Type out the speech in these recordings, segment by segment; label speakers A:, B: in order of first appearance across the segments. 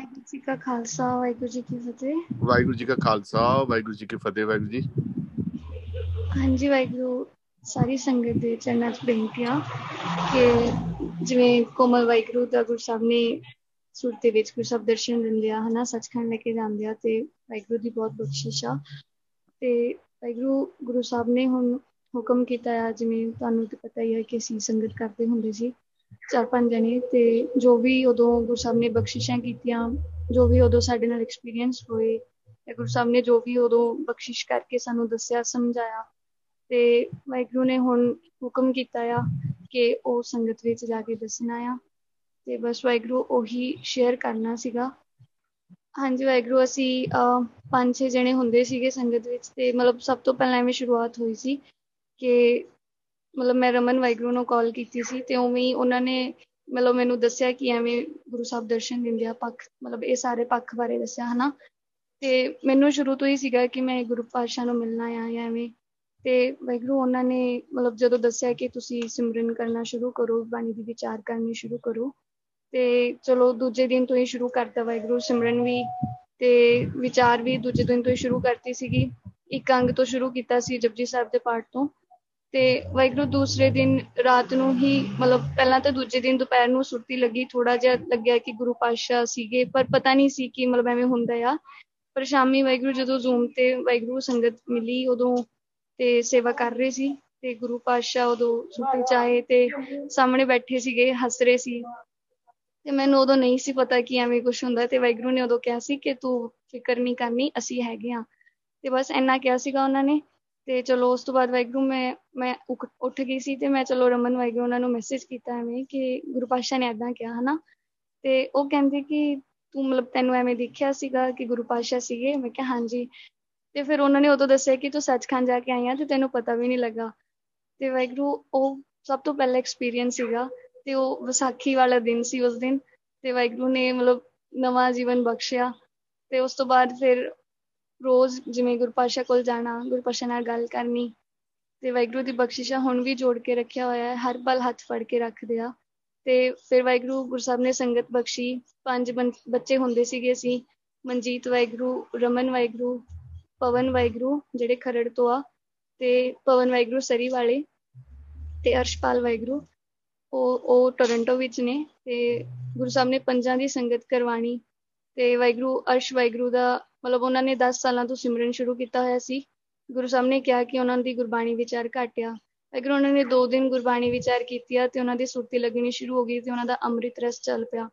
A: ਵਾਹਿਗੁਰੂ ਜੀ ਕਾ ਖਾਲਸਾ ਵਾਹਿਗੁਰੂ ਜੀ ਕੀ ਫਤਿਹ।
B: ਵਾਹਿਗੁਰੂ ਜੀ ਕਾ ਖਾਲਸਾ ਵਾਹਿਗੁਰੂ ਜੀ ਕੀ ਫਤਿਹ ਵਾਹਿਗੁਰੂ ਜੀ।
A: ਹਾਂਜੀ ਵਾਹਿਗੁਰੂ ਸਾਰੀ ਸੰਗਤ ਦੇ ਚਰਨਾਂ 'ਚ ਬੇਨਤੀ ਆ ਕਿ ਜਿਵੇਂ ਕੋਮਲ ਵਾਹਿਗੁਰੂ ਦਾ ਗੁਰੂ ਸਾਹਿਬ ਨੇ ਸੁਰਤੇ ਵਿੱਚ ਗੁਰੂ ਸਾਹਿਬ ਦਰਸ਼ਨ ਦਿੰਦੇ ਆ ਹਨਾ ਸੱਚਖੰਡ ਲੈ ਕੇ ਜਾਂਦੇ ਆ ਤੇ ਵਾਹਿਗੁਰੂ ਦੀ ਬਹੁਤ ਬਖਸ਼ਿਸ਼ ਆ। ਤੇ ਵਾਹਿਗੁਰੂ ਗੁਰੂ ਸਾਹਿਬ ਨੇ ਹੁਣ ਹੁਕਮ ਕੀਤਾ ਆ ਜਿਵੇਂ ਤੁਹਾਨੂੰ ਤੇ ਪਤਾ ਹੀ ਹੈ ਕਿ ਅਸੀਂ ਸੰਗਤ ਕਰਦੇ ਹੁੰਦੇ ਸੀ। ਚਾਰ ਪੰਜ ਜਣੇ ਤੇ ਜੋ ਵੀ ਉਦੋਂ ਗੁਰੂ ਸਾਹਿਬ ਨੇ ਬਖਸ਼ਿਸ਼ਾਂ ਕੀਤੀਆਂ, ਜੋ ਵੀ ਉਦੋਂ ਸਾਡੇ ਨਾਲ ਐਕਸਪੀਰੀਅੰਸ ਹੋਏ ਤੇ ਗੁਰੂ ਸਾਹਿਬ ਨੇ ਜੋ ਵੀ ਉਦੋਂ ਬਖਸ਼ਿਸ਼ ਕਰਕੇ ਸਾਨੂੰ ਦੱਸਿਆ, ਸਮਝਾਇਆ ਤੇ ਵਾਹਿਗੁਰੂ ਨੇ ਹੁਣ ਹੁਕਮ ਕੀਤਾ ਆ ਕਿ ਉਹ ਸੰਗਤ ਵਿੱਚ ਜਾ ਕੇ ਦੱਸਣਾ ਆ ਤੇ ਬਸ ਵਾਹਿਗੁਰੂ ਉਹੀ ਸ਼ੇਅਰ ਕਰਨਾ ਸੀਗਾ। ਹਾਂਜੀ ਵਾਹਿਗੁਰੂ, ਅਸੀਂ ਪੰਜ ਛੇ ਜਣੇ ਹੁੰਦੇ ਸੀਗੇ ਸੰਗਤ ਵਿੱਚ ਤੇ ਮਤਲਬ ਸਭ ਤੋਂ ਪਹਿਲਾਂ ਐਵੇਂ ਸ਼ੁਰੂਆਤ ਹੋਈ ਸੀ ਕਿ ਮਤਲਬ ਮੈਂ ਰਮਨ ਵਾਹਿਗੁਰੂ ਨੂੰ ਕਾਲ ਕੀਤੀ ਸੀ ਤੇ ਉਵੇਂ ਹੀ ਉਹਨਾਂ ਨੇ ਮਤਲਬ ਮੈਨੂੰ ਦੱਸਿਆ ਕਿ ਐਵੇਂ ਗੁਰੂ ਸਾਹਿਬ ਦਰਸ਼ਨ ਦਿੰਦੇ ਆ ਪੱਖ, ਮਤਲਬ ਇਹ ਸਾਰੇ ਪੱਖ ਬਾਰੇ ਦੱਸਿਆ, ਹਨਾ? ਤੇ ਮੈਨੂੰ ਸ਼ੁਰੂ ਤੋਂ ਹੀ ਸੀਗਾ ਕਿ ਮੈਂ ਗੁਰੂ ਪਾਤਸ਼ਾਹ ਨੂੰ ਮਿਲਣਾ ਆ ਜਾਂ ਐਵੇਂ। ਤੇ ਵਾਹਿਗੁਰੂ ਉਹਨਾਂ ਨੇ ਮਤਲਬ ਜਦੋਂ ਦੱਸਿਆ ਕਿ ਤੁਸੀਂ ਸਿਮਰਨ ਕਰਨਾ ਸ਼ੁਰੂ ਕਰੋ, ਬਾਣੀ ਦੀ ਵਿਚਾਰ ਕਰਨੀ ਸ਼ੁਰੂ ਕਰੋ, ਤੇ ਚਲੋ ਦੂਜੇ ਦਿਨ ਤੋਂ ਹੀ ਸ਼ੁਰੂ ਕਰਤਾ ਵਾਹਿਗੁਰੂ ਸਿਮਰਨ ਵੀ ਤੇ ਵਿਚਾਰ ਵੀ ਦੂਜੇ ਦਿਨ ਤੋਂ ਹੀ ਸ਼ੁਰੂ ਕਰਤੀ ਸੀਗੀ। ਇੱਕ ਅੰਗ ਤੋਂ ਸ਼ੁਰੂ ਕੀਤਾ ਸੀ ਜਪਜੀ ਸਾਹਿਬ ਦੇ ਪਾਠ ਤੋਂ। ਤੇ ਵਾਹਿਗੁਰੂ ਦੂਸਰੇ ਦਿਨ ਰਾਤ ਨੂੰ ਹੀ ਮਤਲਬ ਪਹਿਲਾਂ ਤਾਂ ਦੂਜੇ ਦਿਨ ਦੁਪਹਿਰ ਨੂੰ ਸੁਰਤੀ ਲੱਗੀ ਥੋੜਾ ਜਿਹਾ ਲੱਗਿਆ ਕਿ ਗੁਰੂ ਪਾਤਸ਼ਾਹ ਸੀਗੇ, ਪਰ ਪਤਾ ਨਹੀਂ ਸੀ ਕਿ ਮਤਲਬ ਐਵੇਂ ਹੁੰਦਾ ਆ। ਪਰ ਸ਼ਾਮੀ ਵਾਹਿਗੁਰੂ ਜਦੋਂ ਜ਼ੂਮ ਤੇ ਵਾਹਿਗੁਰੂ ਸੰਗਤ ਮਿਲੀ ਉਦੋਂ ਤੇ ਸੇਵਾ ਕਰ ਰਹੇ ਸੀ ਤੇ ਗੁਰੂ ਪਾਤਸ਼ਾਹ ਉਦੋਂ ਸੁਰਤੀ ਚਾਹੇ ਤੇ ਸਾਹਮਣੇ ਬੈਠੇ ਸੀਗੇ, ਹੱਸ ਰਹੇ ਸੀ। ਤੇ ਮੈਨੂੰ ਉਦੋਂ ਨਹੀਂ ਸੀ ਪਤਾ ਕਿ ਐਵੇਂ ਕੁਝ ਹੁੰਦਾ ਤੇ ਵਾਹਿਗੁਰੂ ਨੇ ਉਦੋਂ ਕਿਹਾ ਸੀ ਕਿ ਤੂੰ ਫਿਕਰ ਨਹੀਂ ਕਰਨੀ, ਅਸੀਂ ਹੈਗੇ ਆ ਤੇ ਬਸ ਇੰਨਾ ਕਿਹਾ ਸੀਗਾ ਉਹਨਾਂ ਨੇ ਤੇ ਚਲੋ ਉਸ ਤੋਂ ਬਾਅਦ ਵਾਹਿਗੁਰੂ ਮੈਂ ਮੈਂ ਉੱਠ ਗਈ ਸੀ ਤੇ ਮੈਂ ਚਲੋ ਰਮਨ ਵਾਹਿਗੁਰੂ ਉਹਨਾਂ ਨੂੰ ਮੈਸੇਜ ਕੀਤਾ ਐਵੇਂ ਕਿ ਗੁਰੂ ਪਾਤਸ਼ਾਹ ਨੇ ਐਦਾਂ ਕਿਹਾ, ਹਨਾ? ਤੇ ਉਹ ਕਹਿੰਦੇ ਕਿ ਤੂੰ ਮਤਲਬ ਤੈਨੂੰ ਐਵੇਂ ਦੇਖਿਆ ਸੀਗਾ ਕਿ ਗੁਰੂ ਪਾਤਸ਼ਾਹ ਸੀਗੇ? ਮੈਂ ਕਿਹਾ, ਹਾਂਜੀ। ਤੇ ਫਿਰ ਉਹਨਾਂ ਨੇ ਉਦੋਂ ਦੱਸਿਆ ਕਿ ਤੂੰ ਸੱਚਖੰਡ ਜਾ ਕੇ ਆਈ ਆ ਤੇ ਤੈਨੂੰ ਪਤਾ ਵੀ ਨਹੀਂ ਲੱਗਾ। ਤੇ ਵਾਹਿਗੁਰੂ, ਉਹ ਸਭ ਤੋਂ ਪਹਿਲਾ ਐਕਸਪੀਰੀਅੰਸ ਸੀਗਾ ਤੇ ਉਹ ਵਿਸਾਖੀ ਵਾਲਾ ਦਿਨ ਸੀ ਉਸ ਦਿਨ। ਤੇ ਵਾਹਿਗੁਰੂ ਨੇ ਮਤਲਬ ਨਵਾਂ ਜੀਵਨ ਬਖਸ਼ਿਆ। ਤੇ ਉਸ ਤੋਂ ਬਾਅਦ ਫਿਰ ਰੋਜ਼ ਜਿਵੇਂ ਗੁਰਪਾਸ਼ਾ ਕੋਲ ਜਾਣਾ ਗੁਰਪਾਸ਼ਾ ਨਾਲ ਗੱਲ ਕਰਨੀ ਤੇ ਵਾਹਿਗੁਰੂ ਦੀ ਬਖਸ਼ਿਸ਼ਾ ਹੁਣ ਵੀ ਜੋੜ ਕੇ ਰੱਖਿਆ ਹੋਇਆ ਹੈ, ਹਰ ਪਲ ਹੱਥ ਫੜ ਕੇ ਰੱਖਦੇ ਆ ਤੇ ਫਿਰ ਵਾਹਿਗੁਰੂ ਗੁਰਸਾਹਿਬ ਨੇ ਸੰਗਤ ਬਖਸ਼ੀ, ਪੰਜ ਬੱਚੇ ਹੁੰਦੇ ਸੀਗੇ ਅਸੀਂ, ਮਨਜੀਤ ਵਾਹਿਗੁਰੂ, ਰਮਨ ਵਾਹਿਗੁਰੂ, ਪਵਨ ਵਾਹਿਗੁਰੂ ਜਿਹੜੇ ਖਰੜ ਤੋਂ ਆ ਤੇ ਪਵਨ ਵਾਹਿਗੁਰੂ ਸਰੀ ਵਾਲੇ ਤੇ ਅਰਸ਼ਪਾਲ ਵਾਹਿਗੁਰੂ, ਉਹ ਉਹ ਟੋਰਾਂਟੋ ਵਿੱਚ ਨੇ ਤੇ ਗੁਰੂ ਸਾਹਿਬ ਨੇ ਪੰਜਾਂ ਦੀ ਸੰਗਤ ਕਰਵਾਣੀ ਤੇ ਵਾਹਿਗੁਰੂ, ਅਰਸ਼ ਵਾਹਿਗੁਰੂ ਦਾ ਮਤਲਬ ਉਹਨਾਂ ਨੇ 10 ਸਾਲਾਂ ਤੋਂ ਸਿਮਰਨ ਸ਼ੁਰੂ ਕੀਤਾ ਹੋਇਆ ਸੀ। ਗੁਰੂ ਸਾਹਿਬ ਨੇ ਕਿਹਾ ਕਿ ਉਹਨਾਂ ਦੀ ਗੁਰਬਾਣੀ ਵਿਚਾਰ ਘਟਿਆ। ਅਗਰ ਉਹਨਾਂ ਨੇ 2 ਦਿਨ ਗੁਰਬਾਣੀ ਵਿਚਾਰ ਕੀਤੀ ਆ ਤੇ ਉਹਨਾਂ ਦੀ ਸੁਰਤੀ ਲੱਗਣੀ ਸ਼ੁਰੂ ਹੋ ਗਈ ਤੇ ਉਹਨਾਂ ਦਾ ਅੰਮ੍ਰਿਤ ਰਸ ਚੱਲ ਪਿਆ।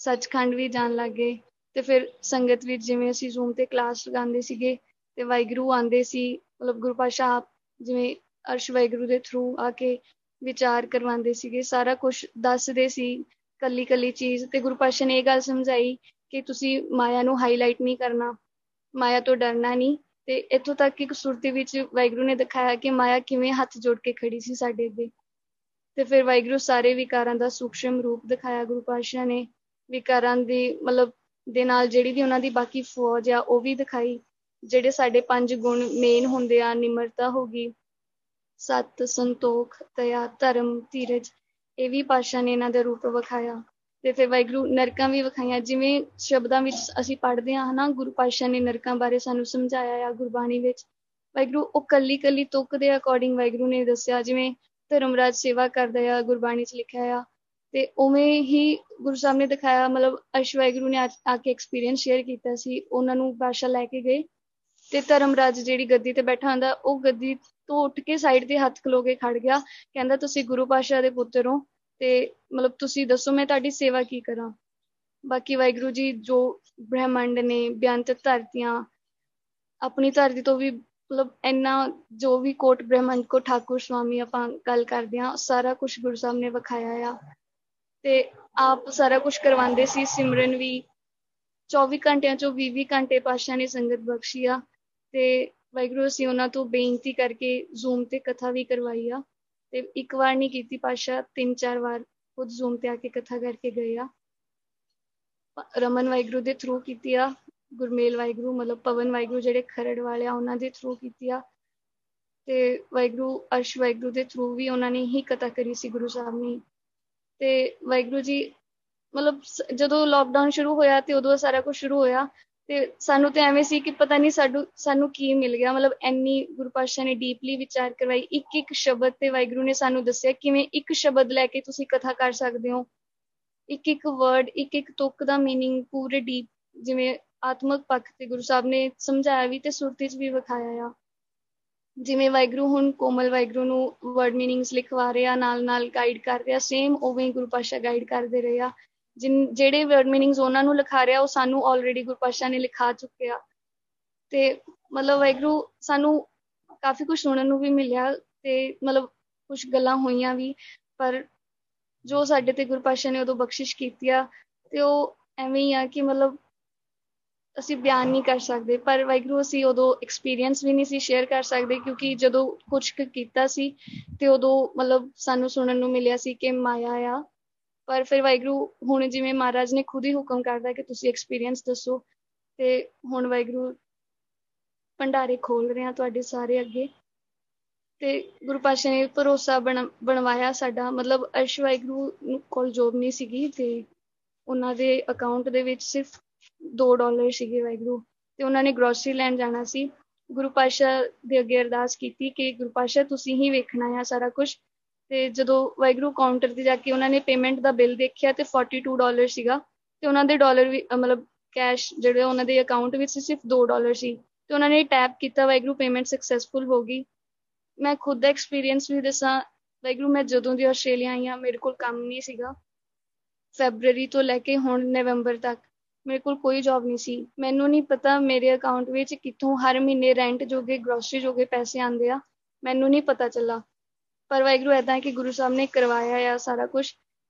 A: ਸੱਚਖੰਡ ਵੀ ਜਾਣ ਲੱਗੇ ਤੇ ਫਿਰ ਸੰਗਤ ਵਿੱਚ ਜਿਵੇਂ ਅਸੀਂ ਜ਼ੂਮ ਤੇ ਕਲਾਸ ਲਗਾਉਂਦੇ ਸੀਗੇ ਤੇ ਵਾਹਿਗੁਰੂ ਆਂਦੇ ਸੀ, ਮਤਲਬ ਗੁਰੂ ਪਾਸ਼ਾ ਆਪ ਜਿਵੇਂ ਅਰਸ਼ ਵਾਹਿਗੁਰੂ ਦੇ ਥਰੂ ਆ ਕੇ ਵਿਚਾਰ ਕਰਵਾਉਂਦੇ ਸੀਗੇ, ਸਾਰਾ ਕੁਝ ਦੱਸਦੇ ਸੀ ਕੱਲੀ ਕੱਲੀ ਚੀਜ਼ ਤੇ ਗੁਰੂ ਪਾਸ਼ਾ ਨੇ ਇਹ ਗੱਲ ਸਮਝਾਈ ਕਿ ਤੁਸੀਂ ਮਾਇਆ ਨੂੰ ਹਾਈਲਾਈਟ ਨਹੀਂ ਕਰਨਾ, ਮਾਇਆ ਤੋਂ ਡਰਨਾ ਨਹੀਂ। ਤੇ ਇੱਥੋਂ ਤੱਕ ਕਿ ਸੁਰਤੀ ਵਿੱਚ ਵਾਹਿਗੁਰੂ ਨੇ ਦਿਖਾਇਆ ਕਿ ਮਾਇਆ ਕਿਵੇਂ ਹੱਥ ਜੋੜ ਕੇ ਖੜੀ ਸੀ ਸਾਡੇ ਅੱਗੇ। ਤੇ ਫਿਰ ਵਾਹਿਗੁਰੂ ਸਾਰੇ ਵਿਕਾਰਾਂ ਦਾ ਸੂਖਸ਼ਮ ਰੂਪ ਦਿਖਾਇਆ ਗੁਰੂ ਪਾਤਸ਼ਾਹ ਨੇ। ਵਿਕਾਰਾਂ ਦੀ, ਮਤਲਬ ਦੇ ਨਾਲ ਜਿਹੜੀ ਵੀ ਉਹਨਾਂ ਦੀ ਬਾਕੀ ਫੌਜ ਆ, ਉਹ ਵੀ ਦਿਖਾਈ। ਜਿਹੜੇ ਸਾਡੇ ਪੰਜ ਗੁਣ ਮੇਨ ਹੁੰਦੇ ਆ, ਨਿਮਰਤਾ ਹੋ ਗਈ, ਸਤ ਸੰਤੋਖ, ਦਇਆ, ਧਰਮ, ਧੀਰਜ, ਇਹ ਵੀ ਪਾਸ਼ਾ ਨੇ ਇਹਨਾਂ ਦਾ ਰੂਪ ਵਿਖਾਇਆ। ਤੇ ਫਿਰ ਵਾਹਿਗੁਰੂ ਨਰਕਾਂ ਵੀ ਵਿਖਾਈਆਂ, ਜਿਵੇਂ ਸ਼ਬਦਾਂ ਵਿੱਚ ਅਸੀਂ ਪੜ੍ਹਦੇ ਹਾਂ ਹਨਾ, ਗੁਰੂ ਪਾਤਸ਼ਾਹ ਨੇ ਨਰਕਾਂ ਬਾਰੇ ਸਾਨੂੰ ਸਮਝਾਇਆ ਆ ਗੁਰਬਾਣੀ ਵਿੱਚ। ਵਾਹਿਗੁਰੂ ਉਹ ਕੱਲੀ ਕੱਲੀ ਤੁਕ ਦੇ ਅਕੋਰਡਿੰਗ ਵਾਹਿਗੁਰੂ ਨੇ ਦੱਸਿਆ, ਜਿਵੇਂ ਧਰਮਰਾਜ ਸੇਵਾ ਕਰਦਾ ਆ, ਗੁਰਬਾਣੀ 'ਚ ਲਿਖਿਆ ਆ, ਤੇ ਉਵੇਂ ਹੀ ਗੁਰੂ ਸਾਹਿਬ ਨੇ ਦਿਖਾਇਆ, ਮਤਲਬ ਅਸ਼ ਵਾਹਿਗੁਰੂ ਨੇ ਆ ਕੇ ਐਕਸਪੀਰੀਅੰਸ ਸ਼ੇਅਰ ਕੀਤਾ ਸੀ, ਉਹਨਾਂ ਨੂੰ ਬਾਦਸ਼ਾਹ ਲੈ ਕੇ ਗਏ, ਤੇ ਧਰਮਰਾਜ ਜਿਹੜੀ ਗੱਦੀ ਤੇ ਬੈਠਾ ਹੁੰਦਾ, ਉਹ ਗੱਦੀ ਤੋਂ ਉੱਠ ਕੇ ਸਾਈਡ ਤੇ ਹੱਥ ਖਲੋ ਕੇ ਖੜ ਗਿਆ, ਕਹਿੰਦਾ, ਤੁਸੀਂ ਗੁਰੂ ਪਾਤਸ਼ਾਹ ਦੇ ਪੁੱਤਰ ਹੋ। ਤੇ ਮਤਲਬ ਤੁਸੀਂ ਦੱਸੋ ਮੈਂ ਤੁਹਾਡੀ ਸੇਵਾ ਕੀ ਕਰਾਂ? ਬਾਕੀ ਵਾਹਿਗੁਰੂ ਜੀ ਜੋ ਬ੍ਰਹਮੰਡ ਨੇ ਬਿਆੰਤ ਧਰਤੀਆਂ, ਆਪਣੀ ਧਰਤੀ ਤੋਂ ਵੀ ਮਤਲਬ ਇੰਨਾ ਜੋ ਵੀ ਕੋਟ ਬ੍ਰਹਮੰਡ ਕੋ ਠਾਕੁਰ ਸਵਾਮੀ ਆਪਾਂ ਗੱਲ ਕਰਦੇ ਆ ਸਾਰਾ ਕੁਝ ਗੁਰੂ ਸਾਹਿਬ ਨੇ ਵਿਖਾਇਆ ਆ। ਤੇ ਆਪ ਸਾਰਾ ਕੁਝ ਕਰਵਾਉਂਦੇ ਸੀ, ਸਿਮਰਨ ਵੀ 24 ਘੰਟਿਆਂ ਚੋਂ 20 ਘੰਟੇ ਪਾਸ਼ਾ ਨੇ ਸੰਗਤ ਬਖਸ਼ੀ ਆ। ਤੇ ਵਾਹਿਗੁਰੂ, ਅਸੀਂ ਉਹਨਾਂ ਤੋਂ ਬੇਨਤੀ ਕਰਕੇ ਜ਼ੂਮ ਤੇ ਕਥਾ ਵੀ ਕਰਵਾਈ ਆ। ਤੇ ਇੱਕ ਵਾਰ ਨਹੀਂ ਕੀਤੀ ਪਾਸ਼ਾ, ਤਿੰਨ ਚਾਰ ਵਾਰ ਖੁਦ ਜ਼ੂਮ ਤੇ ਆ ਕੇ ਕਥਾ ਕਰਕੇ ਗਏ ਆ। ਰਮਨ ਵਾਹਿਗੁਰੂ ਦੇ ਥਰੂ ਕੀਤੀ ਆ, ਗੁਰਮੇਲ ਵਾਹਿਗੁਰੂ, ਮਤਲਬ ਪਵਨ ਵਾਹਿਗੁਰੂ ਜਿਹੜੇ ਖਰੜ ਵਾਲੇ ਆ, ਉਹਨਾਂ ਦੇ ਥਰੂ ਕੀਤੀ ਆ। ਤੇ ਵਾਹਿਗੁਰੂ, ਅਰਸ਼ ਵਾਹਿਗੁਰੂ ਦੇ ਥਰੂ ਵੀ ਉਹਨਾਂ ਨੇ ਹੀ ਕਥਾ ਕਰੀ ਸੀ ਗੁਰੂ ਸਾਹਿਬ ਨੇ। ਤੇ ਵਾਹਿਗੁਰੂ ਜੀ, ਮਤਲਬ ਜਦੋਂ ਲੋਕਡਾਊਨ ਸ਼ੁਰੂ ਹੋਇਆ ਤੇ ਉਦੋਂ ਸਾਰਾ ਕੁਝ ਸ਼ੁਰੂ ਹੋਇਆ ਤੇ ਸਾਨੂੰ ਤੇ ਐਵੇਂ ਸੀ ਕਿ ਪਤਾ ਨਹੀਂ ਸਾਨੂੰ ਸਾਨੂੰ ਕੀ ਮਿਲ ਗਿਆ ਮਤਲਬ ਐਨੀ ਗੁਰੂ ਪਾਤਸ਼ਾਹ ਨੇ ਡੀਪਲੀ ਵਿਚਾਰ ਕਰਵਾਈ ਇੱਕ ਇੱਕ ਸ਼ਬਦ ਤੇ ਵਾਹਿਗੁਰੂ ਨੇ ਸਾਨੂੰ ਦੱਸਿਆ ਕਿਵੇਂ ਇੱਕ ਸ਼ਬਦ ਲੈ ਕੇ ਤੁਸੀਂ ਕਥਾ ਕਰ ਸਕਦੇ ਹੋ ਇੱਕ ਇੱਕ ਵਰਡ ਇੱਕ ਇੱਕ ਤੁਕ ਦਾ मीनिंग ਪੂਰੇ ਡੀਪ ਜਿਵੇਂ ਆਤਮਿਕ ਪੱਖ ਤੇ ਗੁਰੂ ਸਾਹਿਬ ਨੇ ਸਮਝਾਇਆ ਵੀ ਤੇ ਸੁਰਤੀ 'ਚ ਵੀ ਵਿਖਾਇਆ ਆ ਜਿਵੇਂ ਵਾਹਿਗੁਰੂ ਹੁਣ ਕੋਮਲ ਵਾਹਿਗੁਰੂ ਨੂੰ ਵਰਡ मीनिंग्स ਲਿਖਵਾ ਰਿਹਾ ਨਾਲ ਨਾਲ ਗਾਈਡ ਕਰ ਰਿਹਾ ਸੇਮ ਉਵੇਂ ਗੁਰੂ ਪਾਤਸ਼ਾਹ ਗਾਈਡ ਕਰਦੇ ਰਹੇ ਆ ਜਿਨ ਜਿਹੜੇ ਵਰਡ ਮੀਨਿੰਗਸ ਉਹਨਾਂ ਨੂੰ ਲਿਖਾ ਰਿਹਾ, ਉਹ ਸਾਨੂੰ ਆਲਰੇਡੀ ਗੁਰੂ ਪਾਤਸ਼ਾਹ ਨੇ ਲਿਖਾ ਚੁੱਕਿਆ। ਤੇ ਮਤਲਬ ਵੈਗਰੂ ਸਾਨੂੰ ਕਾਫੀ ਕੁਝ ਸੁਣਨ ਨੂੰ ਵੀ ਮਿਲਿਆ ਤੇ ਮਤਲਬ ਕੁਝ ਗੱਲਾਂ ਹੋਈਆਂ ਵੀ, ਪਰ ਜੋ ਸਾਡੇ ਤੇ ਗੁਰੂ ਪਾਤਸ਼ਾਹ ਨੇ ਉਦੋਂ ਬਖਸ਼ਿਸ਼ ਕੀਤੀ ਆ, ਤੇ ਉਹ ਐਵੇਂ ਹੀ ਆ ਕਿ ਮਤਲਬ ਅਸੀਂ ਬਿਆਨ ਨਹੀਂ ਕਰ ਸਕਦੇ। ਪਰ ਵੈਗਰੂ ਅਸੀਂ ਉਦੋਂ ਐਕਸਪੀਰੀਅੰਸ ਵੀ ਨਹੀਂ ਸੀ ਸ਼ੇਅਰ ਕਰ ਸਕਦੇ, ਕਿਉਂਕਿ ਜਦੋਂ ਕੁਝ ਕੀਤਾ ਸੀ, ਤੇ ਉਦੋਂ ਮਤਲਬ ਸਾਨੂੰ ਸੁਣਨ ਨੂੰ ਮਿਲਿਆ ਸੀ ਕਿ ਮਾਇਆ ਆ। ਪਰ ਫਿਰ ਵਾਹਿਗੁਰੂ ਹੁਣ ਜਿਵੇਂ ਮਹਾਰਾਜ ਨੇ ਖੁਦ ਹੀ ਹੁਕਮ ਕਰਦਾ ਕਿ ਤੁਸੀਂ ਐਕਸਪੀਰੀਅੰਸ ਦੱਸੋ ਤੇ ਹੁਣ ਵਾਹਿਗੁਰੂ ਭੰਡਾਰੇ ਖੋਲ ਰਹੇ ਆ ਤੁਹਾਡੇ ਸਾਰੇ ਅੱਗੇ ਤੇ ਗੁਰੂ ਪਾਤਸ਼ਾਹ ਨੇ ਭਰੋਸਾ ਬਣਵਾਇਆ ਸਾਡਾ, ਮਤਲਬ ਅਰਸ਼ ਵਾਹਿਗੁਰੂ ਕੋਲ ਜੋਬ ਨਹੀਂ ਸੀਗੀ ਤੇ ਉਹਨਾਂ ਦੇ ਅਕਾਊਂਟ ਦੇ ਵਿੱਚ ਸਿਰਫ 2 ਡਾਲਰ ਸੀਗੇ ਵਾਹਿਗੁਰੂ ਤੇ ਉਹਨਾਂ ਨੇ ਗਰੋਸਰੀ ਲੈਣ ਜਾਣਾ ਸੀ। ਗੁਰੂ ਪਾਤਸ਼ਾਹ ਦੇ ਅੱਗੇ ਅਰਦਾਸ ਕੀਤੀ ਕਿ ਗੁਰੂ ਪਾਤਸ਼ਾਹ ਤੁਸੀਂ ਹੀ ਵੇਖਣਾ ਹੈ ਸਾਰਾ ਕੁਝ ਤੇ ਜਦੋਂ ਵਾਹਿਗੁਰੂ ਕਾਊਂਟਰ ਤੇ ਜਾ ਕੇ ਉਹਨਾਂ ਨੇ ਪੇਮੈਂਟ ਦਾ ਬਿੱਲ ਦੇਖਿਆ ਤੇ 42 ਡਾਲਰ ਸੀਗਾ, ਤੇ ਉਹਨਾਂ ਦੇ ਡਾਲਰ ਵੀ ਮਤਲਬ ਕੈਸ਼ ਜਿਹੜੇ ਉਹਨਾਂ ਦੇ ਅਕਾਊਂਟ ਵਿੱਚ ਸਿਰਫ 2 ਡਾਲਰ ਸੀ। ਤੇ ਉਹਨਾਂ ਨੇ ਟੈਪ ਕੀਤਾ, ਵਾਹਿਗੁਰੂ ਪੇਮੈਂਟ ਸਕਸੈਸਫੁਲ ਹੋ ਗਈ। ਮੈਂ ਖੁਦ ਦਾ ਐਕਸਪੀਰੀਅੰਸ ਵੀ ਦੱਸਾਂ, ਵਾਹਿਗੁਰੂ ਮੈਂ ਜਦੋਂ ਦੀ ਆਸਟ੍ਰੇਲੀਆ ਆਈ ਆ ਮੇਰੇ ਕੋਲ ਕੰਮ ਨਹੀਂ ਸੀਗਾ। ਫੈਬਰੂਅਰੀ ਤੋਂ ਲੈ ਕੇ ਹੁਣ ਨਵੰਬਰ ਤੱਕ ਮੇਰੇ ਕੋਲ ਕੋਈ ਜੌਬ ਨਹੀਂ ਸੀ। ਮੈਨੂੰ ਨਹੀਂ ਪਤਾ ਮੇਰੇ ਅਕਾਊਂਟ ਵਿੱਚ ਕਿੱਥੋਂ ਹਰ ਮਹੀਨੇ ਰੈਂਟ ਜੋਗੇ ਗਰੋਸਰੀ ਜੋਗੇ ਪੈਸੇ ਆਉਂਦੇ ਆ। ਮੈਨੂੰ ਨਹੀਂ ਪਤਾ ਚੱਲਾ। ਪਰ ਵਾਹਿਗੁਰੂ ਐਦਾਂ ਕਿ ਗੁਰੂ ਸਾਹਿਬ ਨੇ ਕਰਵਾਇਆ ਆ ਸਾਰਾ ਕੁਝ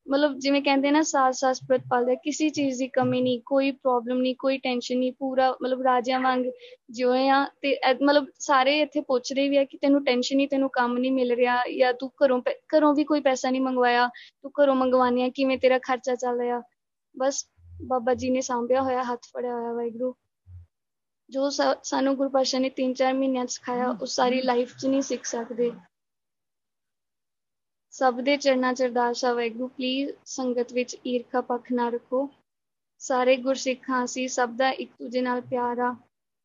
A: ਮਤਲਬ ਜਿਵੇਂ ਕਹਿੰਦੇ ਨਾ ਸਾਸ ਸਾਸ ਪ੍ਰਤਪਾਲ ਹੈ ਕਿਸੇ ਚੀਜ਼ ਦੀ ਕਮੀ ਨਹੀਂ, ਕੋਈ ਪ੍ਰੋਬਲਮ ਨਹੀਂ, ਕੋਈ ਟੈਨਸ਼ਨ ਨਹੀਂ, ਪੂਰਾ ਮਤਲਬ ਰਾਜਿਆਂ ਵਾਂਗ ਜਿਉਏ ਆ ਤੇ ਮਤਲਬ ਸਾਰੇ ਇੱਥੇ ਪੁੱਛ ਰਹੇ ਵੀ ਆ ਕਿ ਤੈਨੂੰ ਟੈਨਸ਼ਨ ਨਹੀਂ, ਤੈਨੂੰ ਕੰਮ ਨਹੀਂ ਮਿਲ ਰਿਹਾ ਜਾਂ ਤੂੰ ਘਰੋਂ ਘਰੋਂ ਵੀ ਕੋਈ ਪੈਸਾ ਨਹੀਂ ਮੰਗਵਾਇਆ, ਤੂੰ ਘਰੋਂ ਮੰਗਵਾਨੀ ਆ, ਕਿਵੇਂ ਤੇਰਾ ਖਰਚਾ ਚੱਲ ਰਿਹਾ। ਬਸ ਬਾਬਾ ਜੀ ਨੇ ਸਾਂਭਿਆ ਹੋਇਆ, ਹੱਥ ਫੜਿਆ ਹੋਇਆ ਵਾਹਿਗੁਰੂ। ਜੋ ਸਾਨੂੰ ਗੁਰੂ ਪਾਸ਼ਾ ਨੇ 3-4 ਮਹੀਨਿਆਂ ਸਿਖਾਇਆ, ਉਹ ਸਾਰੀ ਲਾਈਫ 'ਚ ਨਹੀਂ ਸਿੱਖ ਸਕਦੇ। ਸਭ ਦੇ ਚਰਨਾਂ 'ਚ ਅਰਦਾਸ ਆ ਵਾਹਿਗੁਰੂ ਪਲੀਜ਼ ਸੰਗਤ ਵਿੱਚ ਈਰਖਾ ਪੱਖ ਨਾ ਰੱਖੋ। ਸਾਰੇ ਗੁਰਸਿੱਖਾਂ, ਅਸੀਂ ਸਭ ਦਾ ਇੱਕ ਦੂਜੇ ਨਾਲ ਪਿਆਰ ਆ।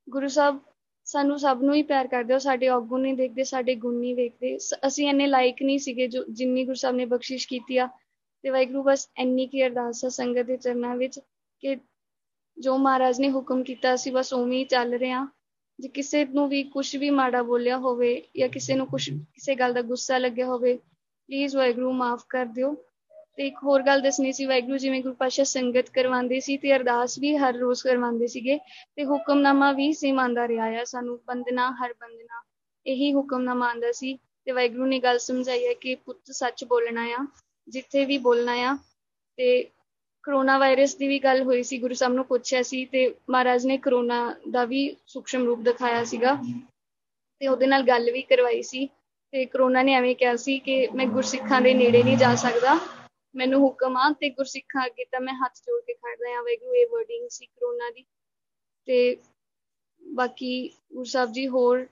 A: ਗੁਰੂ ਸਾਹਿਬ, ਸਾਨੂੰ ਸਭ ਨੂੰ ਹੀ ਪਿਆਰ ਕਰਦੇ ਹੋ, ਸਾਡੇ ਔਗੁਣ ਨਹੀਂ ਦੇਖਦੇ, ਸਾਡੇ ਗੁਣ ਨਹੀਂ ਵੇਖਦੇ। ਅਸੀਂ ਇੰਨੇ ਲਾਇਕ ਨਹੀਂ ਸੀਗੇ ਜੋ, ਜਿੰਨੀ ਗੁਰੂ ਸਾਹਿਬ ਨੇ ਬਖਸ਼ਿਸ਼ ਕੀਤੀ ਆ। ਤੇ ਵਾਹਿਗੁਰੂ, ਬਸ ਇੰਨੀ ਕੀ ਅਰਦਾਸ ਆ ਸੰਗਤ ਦੇ ਚਰਨਾਂ ਵਿੱਚ ਕਿ ਜੋ ਮਹਾਰਾਜ ਨੇ ਹੁਕਮ ਕੀਤਾ, ਅਸੀਂ ਬਸ ਉਵੇਂ ਹੀ ਚੱਲ ਰਹੇ ਆ। ਜੇ ਕਿਸੇ ਨੂੰ ਵੀ ਕੁਝ ਵੀ ਮਾੜਾ ਬੋਲਿਆ ਹੋਵੇ ਜਾਂ ਕਿਸੇ ਨੂੰ ਕੁਝ ਕਿਸੇ ਗੱਲ ਦਾ ਗੁੱਸਾ ਲੱਗਿਆ ਹੋਵੇ ਪਲੀਜ਼ ਵਾਹਿਗੁਰੂ, ਮਾਫ ਕਰ ਦਿਓ। ਤੇ ਇੱਕ ਹੋਰ ਗੱਲ ਦੱਸਣੀ ਸੀ, ਵਾਹਿਗੁਰੂ ਜਿਵੇਂ ਗੁਰੂ ਪਾਸ਼ਾ ਸੰਗਤ ਕਰਵਾਉਂਦੇ ਸੀ ਤੇ ਅਰਦਾਸ ਵੀ ਹਰ ਰੋਜ਼ ਕਰਵਾਉਂਦੇ ਸੀਗੇ, ਤੇ ਹੁਕਮਨਾਮਾ ਵੀ ਸੇਮ ਆਂਦਾ ਰਿਹਾ ਆ। ਸਾਨੂੰ ਬੰਦਨਾ ਹਰ ਬੰਦਨਾ ਇਹੀ ਹੁਕਮਨਾਮਾ ਆਂਦਾ ਸੀ। ਤੇ ਵਾਹਿਗੁਰੂ ਨੇ ਗੱਲ ਸਮਝਾਈ ਹੈ ਕਿ ਪੁੱਤ ਸੱਚ ਬੋਲਣਾ ਆ, ਜਿੱਥੇ ਵੀ ਬੋਲਣਾ ਆ। ਤੇ ਕਰੋਨਾ ਵਾਇਰਸ ਦੀ ਵੀ ਗੱਲ ਹੋਈ ਸੀ, ਗੁਰੂ ਸਾਹਿਬ ਨੂੰ ਪੁੱਛਿਆ ਸੀ ਤੇ ਮਹਾਰਾਜ ਨੇ ਕਰੋਨਾ ਦਾ ਵੀ ਸੂਖਸ਼ਮ ਰੂਪ ਦਿਖਾਇਆ ਸੀਗਾ। ਤੇ ਉਹਦੇ ਨਾਲ ਗੱਲ ਵੀ ਕਰਵਾਈ ਸੀ। ਤੇ ਕਰੋਨਾ ਨੇ ਐਵੇਂ ਕਿਹਾ ਸੀ ਕਿ ਮੈਂ ਗੁਰਸਿੱਖਾਂ ਦੇ ਨੇੜੇ ਨਹੀਂ ਜਾ ਸਕਦਾ। ਮੈਨੂੰ ਹੁਕਮ ਆ ਤੇ ਗੁਰਸਿੱਖਾਂ ਅੱਗੇ ਤਾਂ ਮੈਂ ਹੱਥ ਜੋੜ ਕੇ ਖੜਦਾ ਆ ਵੈਗੂ ਇਹ ਵਰਡਿੰਗ ਸੀ ਕਰੋਨਾ ਦੀ। ਤੇ ਬਾਕੀ ਗੁਰੂ ਸਾਹਿਬ ਜੀ ਹੋਰ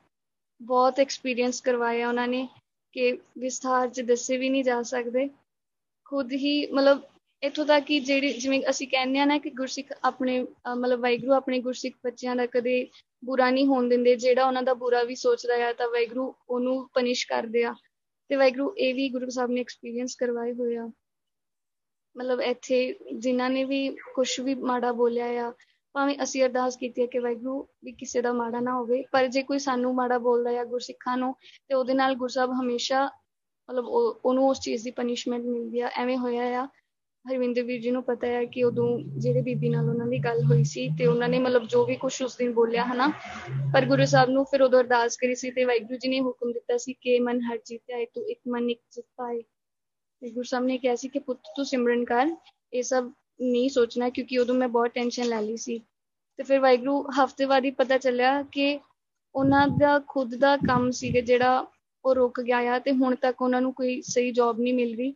A: ਬਹੁਤ ਐਕਸਪੀਰੀਅੰਸ ਕਰਵਾਇਆ ਉਹਨਾਂ ਨੇ ਕਿ ਵਿਸਥਾਰ ਚ ਦੱਸੇ ਵੀ ਨਹੀਂ ਜਾ ਸਕਦੇ। ਖੁਦ ਹੀ ਮਤਲਬ ਇਥੋਂ ਤੱਕ ਕਿ ਜਿਹੜੇ ਜਿਵੇਂ ਅਸੀਂ ਕਹਿੰਦੇ ਆ ਨਾ ਕਿ ਗੁਰਸਿੱਖ ਆਪਣੇ ਮਤਲਬ ਵਾਹਿਗੁਰੂ ਆਪਣੇ ਗੁਰਸਿੱਖ ਬੱਚਿਆਂ ਦਾ ਕਦੇ ਬੁਰਾ ਨਹੀਂ ਹੋਣ ਦਿੰਦੇ, ਜਿਹੜਾ ਉਹਨਾਂ ਦਾ ਬੁਰਾ ਵੀ ਸੋਚਦਾ ਆ ਤਾਂ ਵਾਹਿਗੁਰੂ ਉਹਨੂੰ ਪਨਿਸ਼ ਕਰਦੇ ਆ। ਤੇ ਵਾਹਿਗੁਰੂ ਇਹ ਵੀ ਗੁਰੂ ਸਾਹਿਬ ਨੇ ਐਕਸਪੀਰੀਅੰਸ ਕਰਵਾਏ ਹੋਏ ਆ। ਮਤਲਬ ਇੱਥੇ ਜਿਨ੍ਹਾਂ ਨੇ ਵੀ ਕੁਝ ਵੀ ਮਾੜਾ ਬੋਲਿਆ ਆ, ਭਾਵੇਂ ਅਸੀਂ ਅਰਦਾਸ ਕੀਤੀ ਹੈ ਕਿ ਵਾਹਿਗੁਰੂ ਵੀ ਕਿਸੇ ਦਾ ਮਾੜਾ ਨਾ ਹੋਵੇ, ਪਰ ਜੇ ਕੋਈ ਸਾਨੂੰ ਮਾੜਾ ਬੋਲਦਾ ਆ ਗੁਰਸਿੱਖਾਂ ਨੂੰ, ਤੇ ਉਹਦੇ ਨਾਲ ਗੁਰਸਾਹਿਬ ਹਮੇਸ਼ਾ ਮਤਲਬ ਉਹਨੂੰ ਉਸ ਚੀਜ਼ ਦੀ ਪਨਿਸ਼ਮੈਂਟ ਮਿਲਦੀ ਆ, ਐਵੇਂ ਹੋਇਆ ਆ। ਹਰਵਿੰਦਰ ਵੀਰ ਜੀ ਨੂੰ ਪਤਾ ਹੈ ਕਿ ਉਦੋਂ ਜਿਹੜੇ ਬੀਬੀ ਨਾਲ ਉਹਨਾਂ ਦੀ ਗੱਲ ਹੋਈ ਸੀ ਤੇ ਉਹਨਾਂ ਨੇ ਮਤਲਬ ਜੋ ਵੀ ਕੁਝ ਉਸ ਦਿਨ ਬੋਲਿਆ, ਹਨਾ, ਪਰ ਗੁਰੂ ਸਾਹਿਬ ਨੂੰ ਫਿਰ ਉਦੋਂ ਅਰਦਾਸ ਕਰੀ ਸੀ ਤੇ ਵਾਹਿਗੁਰੂ ਜੀ ਨੇ ਹੁਕਮ ਦਿੱਤਾ ਸੀ ਕਿ ਮਨ ਹਰ ਜੀਤਿਆ ਤੂੰ ਇੱਕ ਮਨ ਇੱਕ ਜਿੱਤ ਪਾਏ। ਤੇ ਗੁਰੂ ਸਾਹਿਬ ਨੇ ਕਿਹਾ ਸੀ ਕਿ ਪੁੱਤ, ਤੂੰ ਸਿਮਰਨ ਕਰ, ਇਹ ਸਭ ਨਹੀਂ ਸੋਚਣਾ ਕਿਉਂਕਿ ਉਦੋਂ ਮੈਂ ਬਹੁਤ ਟੈਨਸ਼ਨ ਲੈ ਲਈ ਸੀ। ਤੇ ਫਿਰ ਵਾਹਿਗੁਰੂ ਹਫ਼ਤੇ ਬਾਅਦ ਹੀ ਪਤਾ ਚੱਲਿਆ ਕਿ ਉਹਨਾਂ ਦਾ ਖੁਦ ਦਾ ਕੰਮ ਸੀਗਾ ਜਿਹੜਾ ਉਹ ਰੁਕ ਗਿਆ ਆ ਤੇ ਹੁਣ ਤੱਕ ਉਹਨਾਂ ਨੂੰ ਕੋਈ ਸਹੀ ਜੌਬ ਨਹੀਂ ਮਿਲ ਰਹੀ।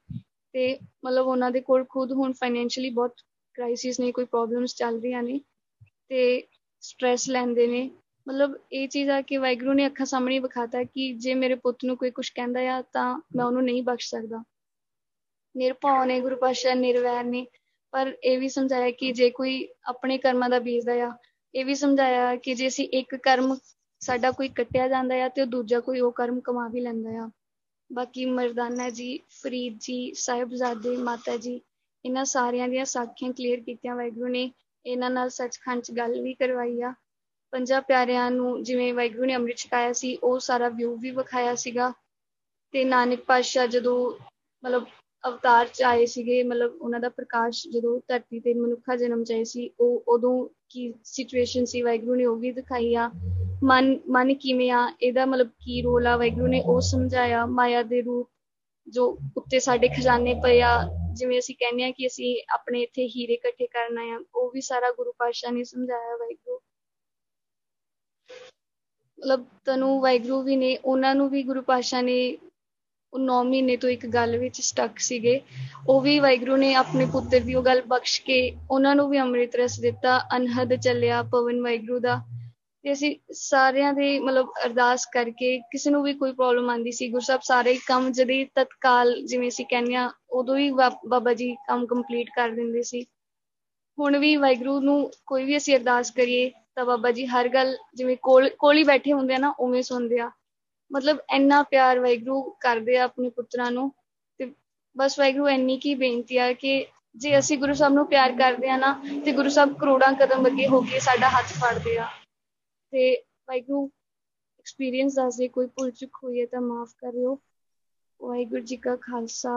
A: ਤੇ ਮਤਲਬ ਉਹਨਾਂ ਦੇ ਕੋਲ ਖੁਦ ਹੁਣ ਫਾਈਨੈਂਸ਼ੀਅਲੀ ਬਹੁਤ ਕ੍ਰਾਈਸਿਸ ਨੇ, ਕੋਈ ਪ੍ਰੋਬਲਮਸ ਚੱਲ ਰਹੀਆਂ ਨੇ ਤੇ ਸਟ्रेस ਲੈਂਦੇ ਨੇ। ਮਤਲਬ ਇਹ ਚੀਜ਼ ਆ ਕਿ ਵਾਹਿਗੁਰੂ ਨੇ ਅੱਖਾਂ ਸਾਹਮਣੇ ਵਿਖਾਤਾ ਕਿ ਜੇ ਮੇਰੇ ਪੁੱਤ ਨੂੰ ਕੋਈ ਕੁਝ ਕਹਿੰਦਾ ਆ ਤਾਂ ਮੈਂ ਉਹਨੂੰ ਨਹੀਂ ਬਖਸ਼ ਸਕਦਾ। ਨਿਰਭਉ ਨੇ, ਗੁਰੂ ਪਾਸ਼ਾ ਨਿਰਵੈਰ ਨੇ, ਪਰ ਇਹ ਵੀ ਸਮਝਾਇਆ ਕਿ ਜੇ ਕੋਈ ਆਪਣੇ ਕਰਮਾਂ ਦਾ ਬੀਜਦਾ ਆ, ਇਹ ਵੀ ਸਮਝਾਇਆ ਕਿ ਜੇ ਅਸੀਂ ਇੱਕ ਕਰਮ ਸਾਡਾ ਕੋਈ ਕੱਟਿਆ ਜਾਂਦਾ ਆ ਤੇ ਉਹ ਦੂਜਾ ਕੋਈ ਉਹ ਕਰਮ ਕਮਾ ਵੀ ਲੈਂਦਾ ਆ। ਬਾਕੀ ਮਰਦਾਨਾ ਜੀ, ਫਰੀਦ ਜੀ, ਸਾਹਿਬਜ਼ਾਦੇ, ਮਾਤਾ ਜੀ, ਇਹਨਾਂ ਸਾਰਿਆਂ ਦੀਆਂ ਸਾਖੀਆਂ ਕਲੀਅਰ ਕੀਤੀਆਂ ਵਾਹਿਗੁਰੂ ਨੇ। ਇਹਨਾਂ ਨਾਲ ਸੱਚਖੰਡ 'ਚ ਗੱਲ ਵੀ ਕਰਵਾਈ ਆ। ਪੰਜਾਂ ਪਿਆਰਿਆਂ ਨੂੰ ਜਿਵੇਂ ਵਾਹਿਗੁਰੂ ਨੇ ਅੰਮ੍ਰਿਤ ਛਕਾਇਆ ਸੀ, ਉਹ ਸਾਰਾ ਵਿਊ ਵੀ ਵਿਖਾਇਆ ਸੀਗਾ। ਤੇ ਨਾਨਕ ਪਾਤਸ਼ਾਹ ਜਦੋਂ ਮਤਲਬ ਅਵਤਾਰ ਚ ਆਏ ਸੀਗੇ, ਮਤਲਬ ਉਹਨਾਂ ਦਾ ਪ੍ਰਕਾਸ਼ ਜਦੋਂ ਧਰਤੀ ਤੇ ਮਨੁੱਖਾ ਜਨਮ ਚ ਆਏ ਸੀ, ਉਹ ਉਦੋਂ ਕੀ ਸਿਚੁਏਸ਼ਨ ਸੀ ਵਾਹਿਗੁਰੂ ਨੇ ਉਹ ਵੀ ਦਿਖਾਈ ਆ। ਮਨ ਮਨ ਕਿਵੇਂ ਆ, ਇਹਦਾ ਮਤਲਬ ਕੀ ਰੋਲ ਆ ਵਾਹਿਗੁਰੂ ਨੇ ਉਹ ਸਮਝਾਇਆ, ਮਾਇਆ ਦੇ ਰੂਪ ਜੋ ਉੱਤੇ ਸਾਡੇ ਖਜ਼ਾਨੇ ਪਏ ਆ, ਜਿਵੇਂ ਅਸੀਂ ਕਹਿੰਦੇ ਆ ਕਿ ਅਸੀਂ ਆਪਣੇ ਇੱਥੇ ਹੀਰੇ ਇਕੱਠੇ ਕਰਨਾ ਆ, ਉਹ ਵੀ ਸਾਰਾ ਗੁਰੂ ਪਾਤਸ਼ਾਹ ਨੇ ਸਮਝਾਇਆ ਵਾਹਿਗੁਰੂ। ਮਤਲਬ ਤਨੂੰ ਵਾਹਿਗੁਰੂ ਵੀ ਨੇ, ਉਹਨਾਂ ਨੂੰ ਵੀ ਗੁਰੂ ਪਾਤਸ਼ਾਹ ਨੇ ਉਹ 9 ਮਹੀਨੇ ਤੋਂ ਇੱਕ ਗੱਲ ਵਿੱਚ ਸਟਕ ਸੀਗੇ। ਉਹ ਵੀ ਵਾਹਿਗੁਰੂ ਨੇ ਆਪਣੇ ਪੁੱਤਰ ਦੀ ਉਹ ਗੱਲ ਬਖਸ਼ ਕੇ ਉਹਨਾਂ ਨੂੰ ਵੀ ਅੰਮ੍ਰਿਤ ਰਸ ਦਿੱਤਾ, ਅਨਹਦ ਚੱਲਿਆ ਪਵਨ ਵਾਹਿਗੁਰੂ ਦਾ। ਤੇ ਅਸੀਂ ਸਾਰਿਆਂ ਦੇ ਮਤਲਬ ਅਰਦਾਸ ਕਰਕੇ ਕਿਸੇ ਨੂੰ ਵੀ ਕੋਈ ਪ੍ਰੋਬਲਮ ਆਂਦੀ ਸੀ ਗੁਰਸਬ ਸਾਰੇ ਕੰਮ ਜਦੇ ਤਤਕਾਲ ਜਿਵੇਂ ਅਸੀਂ ਕਹਿੰਦੇ ਆ ਉਦੋਂ ਹੀ ਬਾਬਾ ਜੀ ਕੰਮ ਕੰਪਲੀਟ ਕਰ ਦਿੰਦੇ ਸੀ। ਹੁਣ ਵੀ ਵਾਹਿਗੁਰੂ ਨੂੰ ਕੋਈ ਵੀ ਅਸੀਂ ਅਰਦਾਸ ਕਰੀਏ ਤਾਂ ਬਾਬਾ ਜੀ ਹਰ ਗੱਲ ਜਿਵੇਂ ਕੋਲ ਕੋਲ ਹੀ ਬੈਠੇ ਹੁੰਦੇ ਆ ਨਾ, ਉਵੇਂ ਸੁਣਦੇ ਆ। ਮਤਲਬ ਇੰਨਾ ਪਿਆਰ ਵਾਹਿਗੁਰੂ ਕਰਦੇ ਆ ਆਪਣੇ ਪੁੱਤਰਾਂ ਨੂੰ ਤੇ ਬਸ ਵਾਹਿਗੁਰੂ ਇੰਨੀ ਕੀ ਬੇਨਤੀ ਆ ਕਿ ਜੇ ਅਸੀਂ ਗੁਰੂ ਸਾਹਿਬ ਨੂੰ ਪਿਆਰ ਕਰਦੇ ਆ ਨਾ, ਤੇ ਗੁਰੂ ਸਾਹਿਬ ਕਰੋੜਾਂ ਕਦਮ ਅੱਗੇ ਹੋ ਕੇ ਸਾਡਾ ਹੱਥ ਫੜਦੇ ਆ। ਤੇ ਵਾਹਿਗੁਰੂ ਐਕਸਪੀਰੀਅੰਸ ਦੱਸਦੇ ਕੋਈ ਭੁੱਲ ਚੁੱਕ ਹੋਈ ਹੈ ਤਾਂ ਮਾਫ ਕਰਿਓ। ਵਾਹਿਗੁਰੂ ਜੀ ਕਾ ਖਾਲਸਾ